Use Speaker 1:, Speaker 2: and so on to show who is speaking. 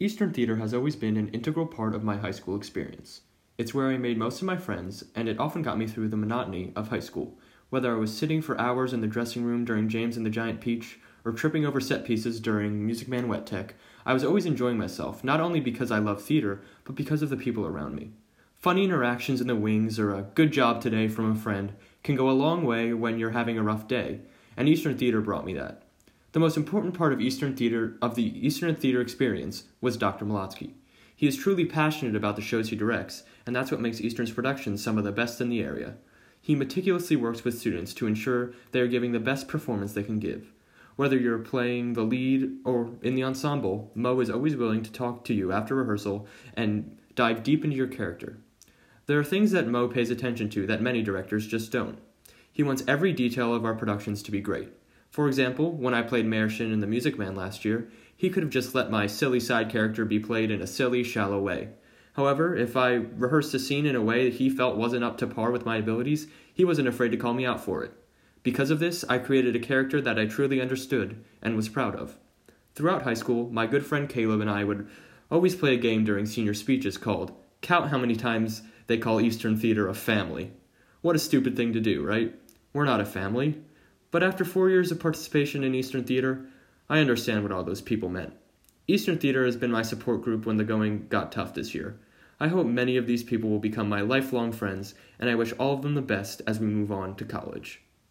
Speaker 1: Eastern Theater has always been an integral part of my high school experience. It's where I made most of my friends, and it often got me through the monotony of high school, whether I was sitting for hours in the dressing room during James and the Giant Peach or tripping over set pieces during Music Man Wet Tech. I was always enjoying myself, not only because I love theater, but because of the people around me. Funny interactions in the wings or a good job today from a friend can go a long way when you're having a rough day, and Eastern Theater brought me that. The most important part of Eastern Theater of the Eastern Theater experience was Dr. Molotsky. He is truly passionate about the shows he directs, and that's what makes Eastern's productions some of the best in the area. He meticulously works with students to ensure they are giving the best performance they can give. Whether you're playing the lead or in the ensemble, Mo is always willing to talk to you after rehearsal and dive deep into your character. There are things that Mo pays attention to that many directors just don't. He wants every detail of our productions to be great. For example, when I played Mayor Shinn in The Music Man last year, he could have just let my silly side character be played in a silly, shallow way. However, if I rehearsed a scene in a way that he felt wasn't up to par with my abilities, he wasn't afraid to call me out for it. Because of this, I created a character that I truly understood and was proud of. Throughout high school, my good friend Caleb and I would always play a game during senior speeches called Count How Many Times They Call Eastern Theater a Family. What a stupid thing to do, right? We're not a family. But after four years of participation in Eastern Theater, I understand what all those people meant. Eastern Theater has been my support group when the going got tough this year. I hope many of these people will become my lifelong friends, and I wish all of them the best as we move on to college.